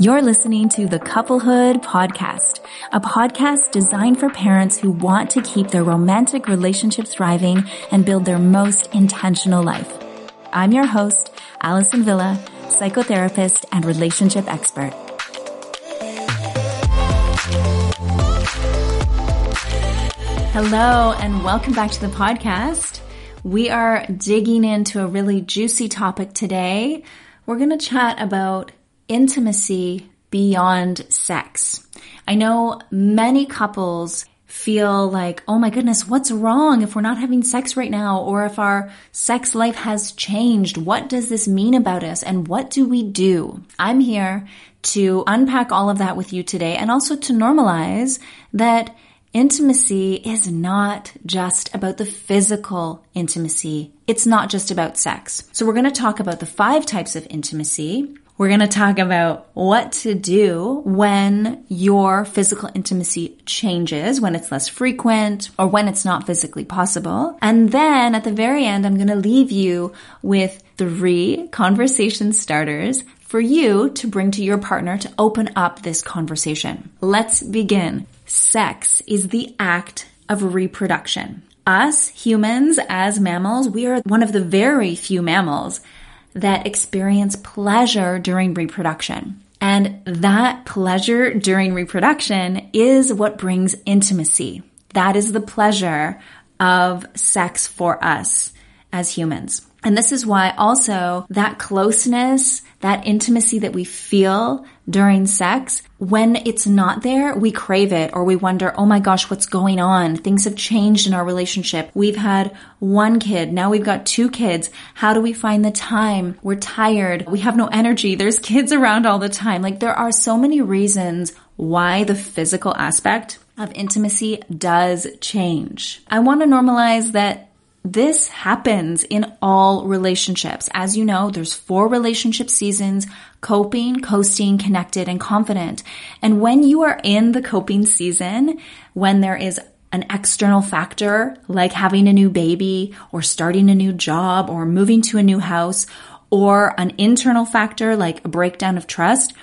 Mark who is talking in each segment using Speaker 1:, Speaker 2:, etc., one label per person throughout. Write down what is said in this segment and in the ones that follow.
Speaker 1: You're listening to the Couplehood Podcast, a podcast designed for parents who want to keep their romantic relationships thriving and build their most intentional life. I'm your host, Allison Villa, psychotherapist and relationship expert. Hello and welcome back to the podcast. We are digging into a really juicy topic today. We're going to chat about intimacy beyond sex. I know many couples feel like, oh my goodness, what's wrong if we're not having sex right now? Or if our sex life has changed, what does this mean about us? And what do we do? I'm here to unpack all of that with you today and also to normalize that intimacy is not just about the physical intimacy. It's not just about sex. So we're going to talk about the five types of intimacy. We're going to talk about what to do when your physical intimacy changes, when it's less frequent or when it's not physically possible. And then at the very end, I'm going to leave you with three conversation starters for you to bring to your partner to open up this conversation. Let's begin. Sex is the act of reproduction. Us humans as mammals, we are one of the very few mammals that experience pleasure during reproduction. And that pleasure during reproduction is what brings intimacy. That is the pleasure of sex for us as humans. And this is why also that closeness, that intimacy that we feel during sex, when it's not there, we crave it or we wonder, oh my gosh, what's going on? Things have changed in our relationship. We've had one kid. Now we've got two kids. How do we find the time? We're tired. We have no energy. There's kids around all the time. Like there are so many reasons why the physical aspect of intimacy does change. I want to normalize that this happens in all relationships. As you know, there's four relationship seasons, coping, coasting, connected, and confident. And when you are in the coping season, when there is an external factor like having a new baby or starting a new job or moving to a new house or an internal factor like a breakdown of trust,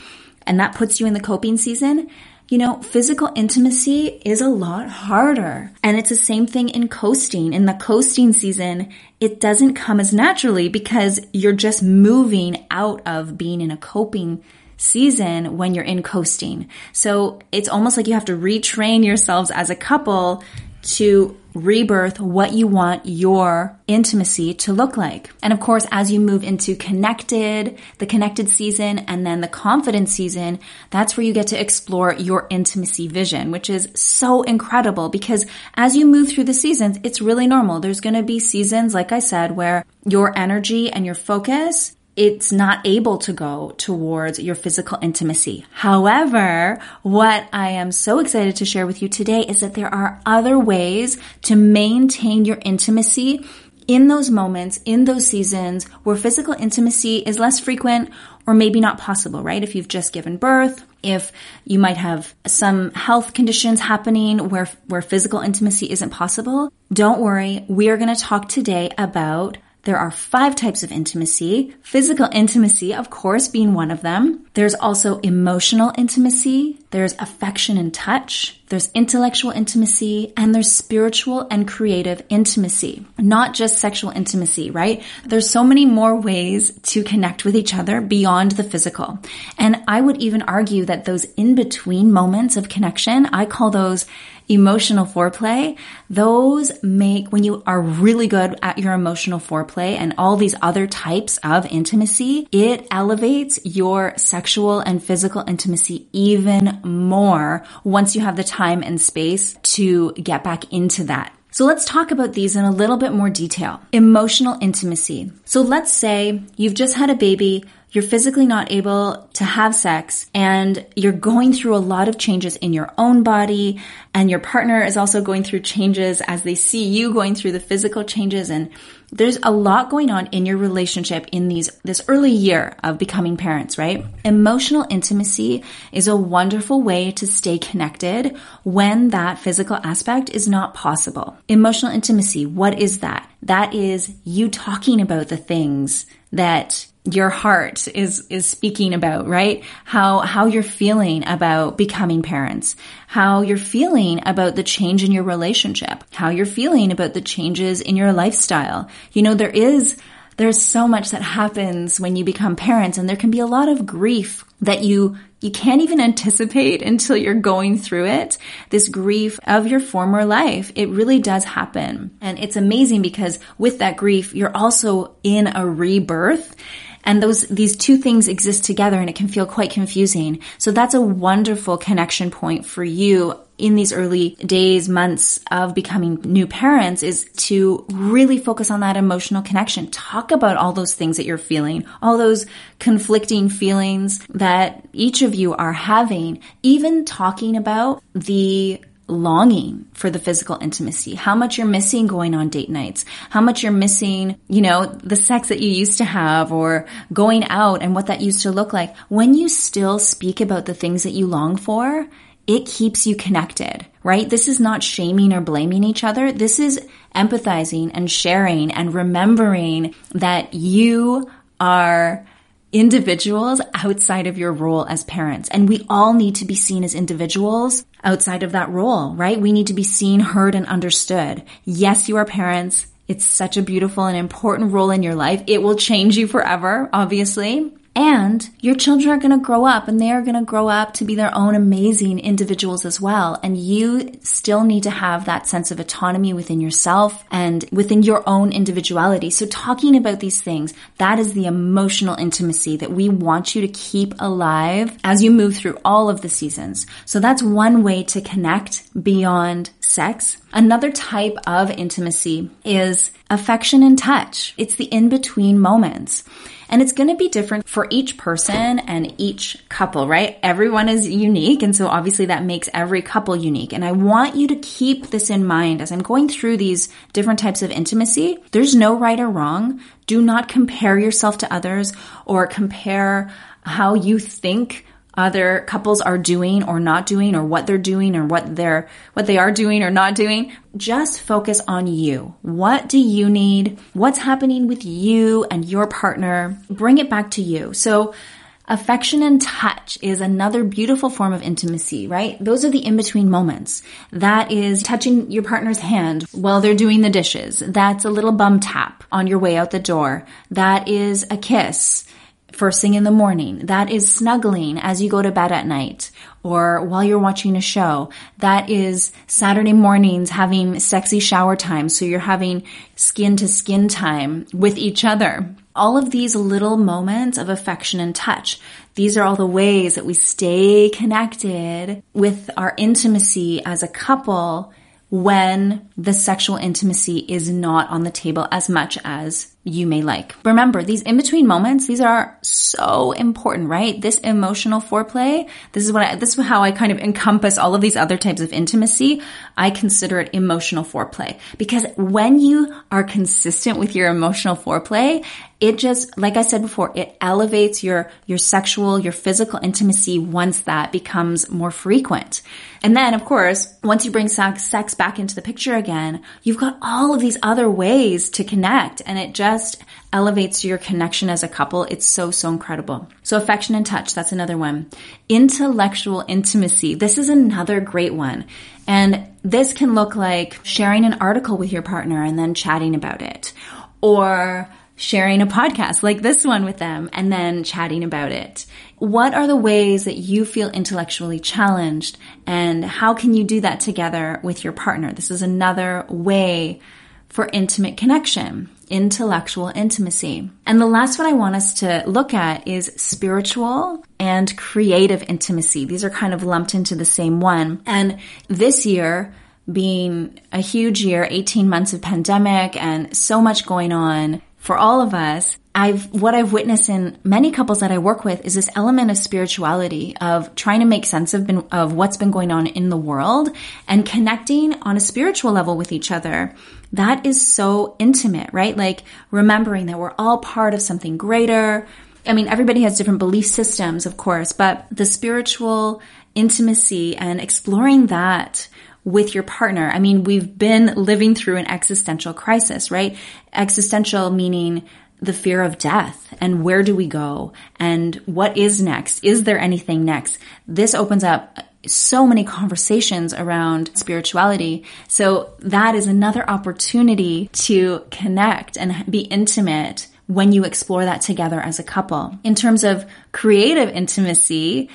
Speaker 1: and that puts you in the coping season, you know, physical intimacy is a lot harder. And it's the same thing in coasting. In the coasting season, it doesn't come as naturally because you're just moving out of being in a coping season when you're in coasting. So it's almost like you have to retrain yourselves as a couple to rebirth what you want your intimacy to look like. And of course, as you move into connected, the connected season, and then the confident season, that's where you get to explore your intimacy vision, which is so incredible because as you move through the seasons, it's really normal. There's going to be seasons, like I said, where your energy and your focus it's not able to go towards your physical intimacy. However, what I am so excited to share with you today is that there are other ways to maintain your intimacy in those moments, in those seasons where physical intimacy is less frequent or maybe not possible, right? If you've just given birth, if you might have some health conditions happening where, where physical intimacy isn't possible, don't worry. We are going to talk today about there are five types of intimacy. Physical intimacy, of course, being one of them. There's also emotional intimacy. There's affection and touch. There's intellectual intimacy and there's spiritual and creative intimacy. Not just sexual intimacy, right? There's so many more ways to connect with each other beyond the physical. And I would even argue that those in between moments of connection, I call those emotional foreplay, those make, when you are really good at your emotional foreplay and all these other types of intimacy, it elevates your sexual and physical intimacy even more once you have the time and space to get back into that. So let's talk about these in a little bit more detail. Emotional intimacy. So let's say you've just had a baby, you're physically not able to have sex and you're going through a lot of changes in your own body and your partner is also going through changes as they see you going through the physical changes and there's a lot going on in your relationship in these this early year of becoming parents, right? Emotional intimacy is a wonderful way to stay connected when that physical aspect is not possible. Emotional intimacy, what is that? That is you talking about the things that your heart is is speaking about, right? How how you're feeling about becoming parents, how you're feeling about the change in your relationship, how you're feeling about the changes in your lifestyle. You know, there is there's so much that happens when you become parents and there can be a lot of grief that you you can't even anticipate until you're going through it. This grief of your former life. It really does happen. And it's amazing because with that grief, you're also in a rebirth and those, these two things exist together and it can feel quite confusing. So that's a wonderful connection point for you in these early days, months of becoming new parents is to really focus on that emotional connection. Talk about all those things that you're feeling, all those conflicting feelings that each of you are having, even talking about the longing for the physical intimacy, how much you're missing going on date nights, how much you're missing, you know, the sex that you used to have or going out and what that used to look like. When you still speak about the things that you long for, it keeps you connected, right? This is not shaming or blaming each other. This is empathizing and sharing and remembering that you are individuals outside of your role as parents. And we all need to be seen as individuals outside of that role, right? We need to be seen, heard, and understood. Yes, you are parents. It's such a beautiful and important role in your life. It will change you forever, obviously. And your children are going to grow up and they are going to grow up to be their own amazing individuals as well. And you still need to have that sense of autonomy within yourself and within your own individuality. So talking about these things, that is the emotional intimacy that we want you to keep alive as you move through all of the seasons. So that's one way to connect beyond sex. Another type of intimacy is affection and touch. It's the in between moments. And it's going to be different for each person and each couple, right? Everyone is unique. And so obviously that makes every couple unique. And I want you to keep this in mind as I'm going through these different types of intimacy. There's no right or wrong. Do not compare yourself to others or compare how you think other couples are doing or not doing or what they're doing or what they're what they are doing or not doing just focus on you what do you need what's happening with you and your partner bring it back to you so Affection and touch is another beautiful form of intimacy, right? Those are the in-between moments. That is touching your partner's hand while they're doing the dishes. That's a little bum tap on your way out the door. That is a kiss first thing in the morning. That is snuggling as you go to bed at night or while you're watching a show. That is Saturday mornings having sexy shower time. So you're having skin to skin time with each other. All of these little moments of affection and touch. These are all the ways that we stay connected with our intimacy as a couple when the sexual intimacy is not on the table as much as you may like. Remember, these in between moments, these are so important, right? This emotional foreplay, this is what I, this is how I kind of encompass all of these other types of intimacy. I consider it emotional foreplay because when you are consistent with your emotional foreplay, it just, like I said before, it elevates your, your sexual, your physical intimacy once that becomes more frequent. And then, of course, once you bring sex, sex back into the picture again, you've got all of these other ways to connect and it just elevates your connection as a couple. It's so, so incredible. So affection and touch, that's another one. Intellectual intimacy. This is another great one. And this can look like sharing an article with your partner and then chatting about it or sharing a podcast like this one with them and then chatting about it. What are the ways that you feel intellectually challenged and how can you do that together with your partner? This is another way for intimate connection, intellectual intimacy. And the last one I want us to look at is spiritual and creative intimacy. These are kind of lumped into the same one. And this year, being a huge year, 18 months of pandemic and so much going on, for all of us, I've, what I've witnessed in many couples that I work with is this element of spirituality, of trying to make sense of, been, of what's been going on in the world and connecting on a spiritual level with each other. That is so intimate, right? Like remembering that we're all part of something greater. I mean, everybody has different belief systems, of course, but the spiritual intimacy and exploring that with your partner. I mean, we've been living through an existential crisis, right? Existential meaning the fear of death and where do we go and what is next? Is there anything next? This opens up so many conversations around spirituality. So that is another opportunity to connect and be intimate when you explore that together as a couple. In terms of creative intimacy,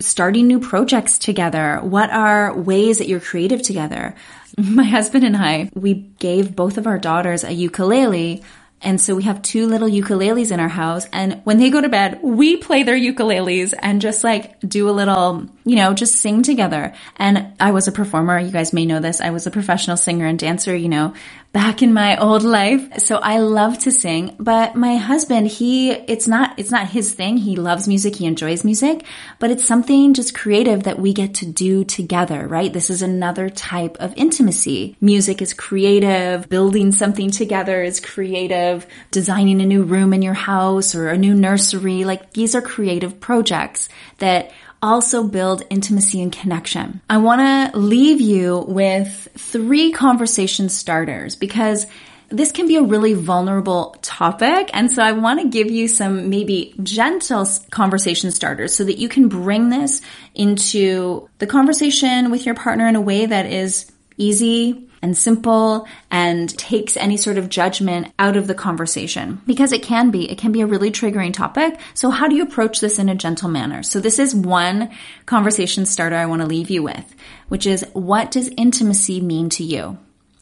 Speaker 1: starting new projects together? What are ways that you're creative together? My husband and I, we gave both of our daughters a ukulele and so we have two little ukuleles in our house. And when they go to bed, we play their ukuleles and just like do a little, you know, just sing together. And I was a performer. You guys may know this. I was a professional singer and dancer, you know, back in my old life. So I love to sing, but my husband, he, it's not, it's not his thing. He loves music. He enjoys music, but it's something just creative that we get to do together, right? This is another type of intimacy. Music is creative. Building something together is creative. Designing a new room in your house or a new nursery. Like these are creative projects that also build intimacy and connection. I want to leave you with three conversation starters because this can be a really vulnerable topic. And so I want to give you some maybe gentle conversation starters so that you can bring this into the conversation with your partner in a way that is easy, and simple and takes any sort of judgment out of the conversation because it can be, it can be a really triggering topic. So how do you approach this in a gentle manner? So this is one conversation starter I want to leave you with, which is what does intimacy mean to you?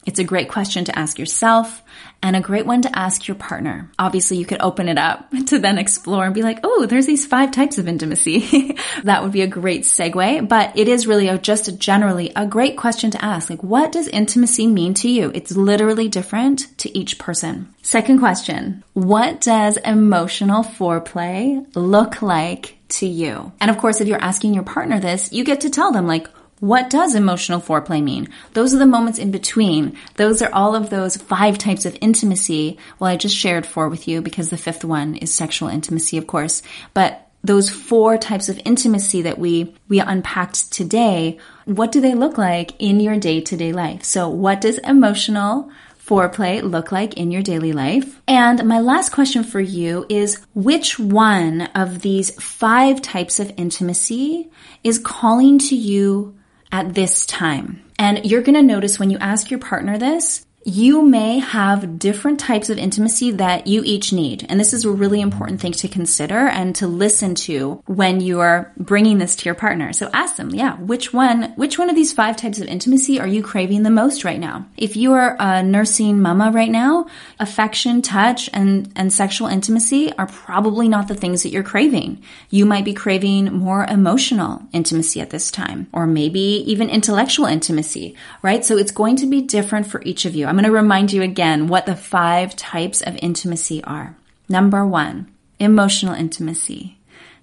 Speaker 1: It's a great question to ask yourself and a great one to ask your partner. Obviously, you could open it up to then explore and be like, oh, there's these five types of intimacy. that would be a great segue, but it is really a, just generally a great question to ask. Like, what does intimacy mean to you? It's literally different to each person. Second question. What does emotional foreplay look like to you? And of course, if you're asking your partner this, you get to tell them like, what does emotional foreplay mean? Those are the moments in between. Those are all of those five types of intimacy. Well, I just shared four with you because the fifth one is sexual intimacy, of course. But those four types of intimacy that we, we unpacked today, what do they look like in your day to day life? So what does emotional foreplay look like in your daily life? And my last question for you is which one of these five types of intimacy is calling to you at this time. And you're going to notice when you ask your partner this, you may have different types of intimacy that you each need. And this is a really important thing to consider and to listen to when you are bringing this to your partner. So ask them, yeah, which one, which one of these five types of intimacy are you craving the most right now? If you are a nursing mama right now, affection, touch, and, and sexual intimacy are probably not the things that you're craving. You might be craving more emotional intimacy at this time, or maybe even intellectual intimacy, right? So it's going to be different for each of you. I'm going to remind you again what the five types of intimacy are. Number one, emotional intimacy.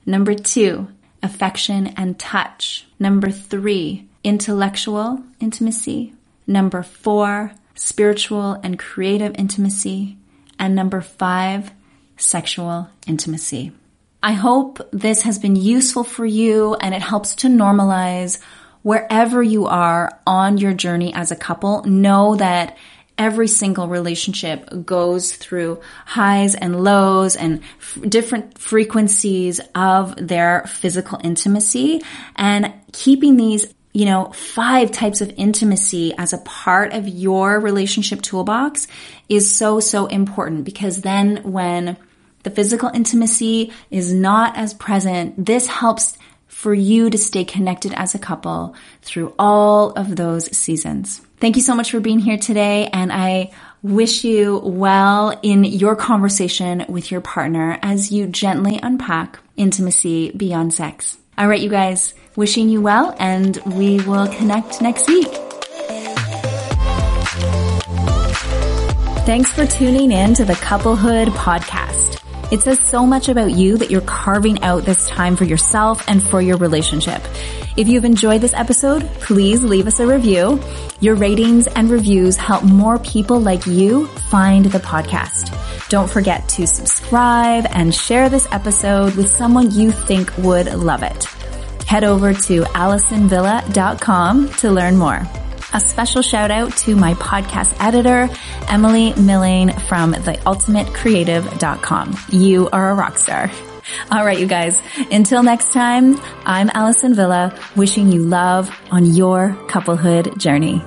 Speaker 1: Number two, affection and touch. Number three, intellectual intimacy. Number four, spiritual and creative intimacy. And number five, sexual intimacy. I hope this has been useful for you and it helps to normalize wherever you are on your journey as a couple. Know that every single relationship goes through highs and lows and f- different frequencies of their physical intimacy and keeping these you know, five types of intimacy as a part of your relationship toolbox is so, so important because then when the physical intimacy is not as present, this helps for you to stay connected as a couple through all of those seasons. Thank you so much for being here today, and I wish you well in your conversation with your partner as you gently unpack intimacy beyond sex. All right, you guys, wishing you well, and we will connect next week. Thanks for tuning in to the Couplehood podcast. It says so much about you that you're carving out this time for yourself and for your relationship. If you've enjoyed this episode, please leave us a review. Your ratings and reviews help more people like you find the podcast. Don't forget to subscribe and share this episode with someone you think would love it. Head over to AllisonVilla.com to learn more. A special shout out to my podcast editor, Emily Milling from theultimatecreative.com. You are a rock star. All right, you guys. Until next time, I'm Allison Villa wishing you love on your couplehood journey.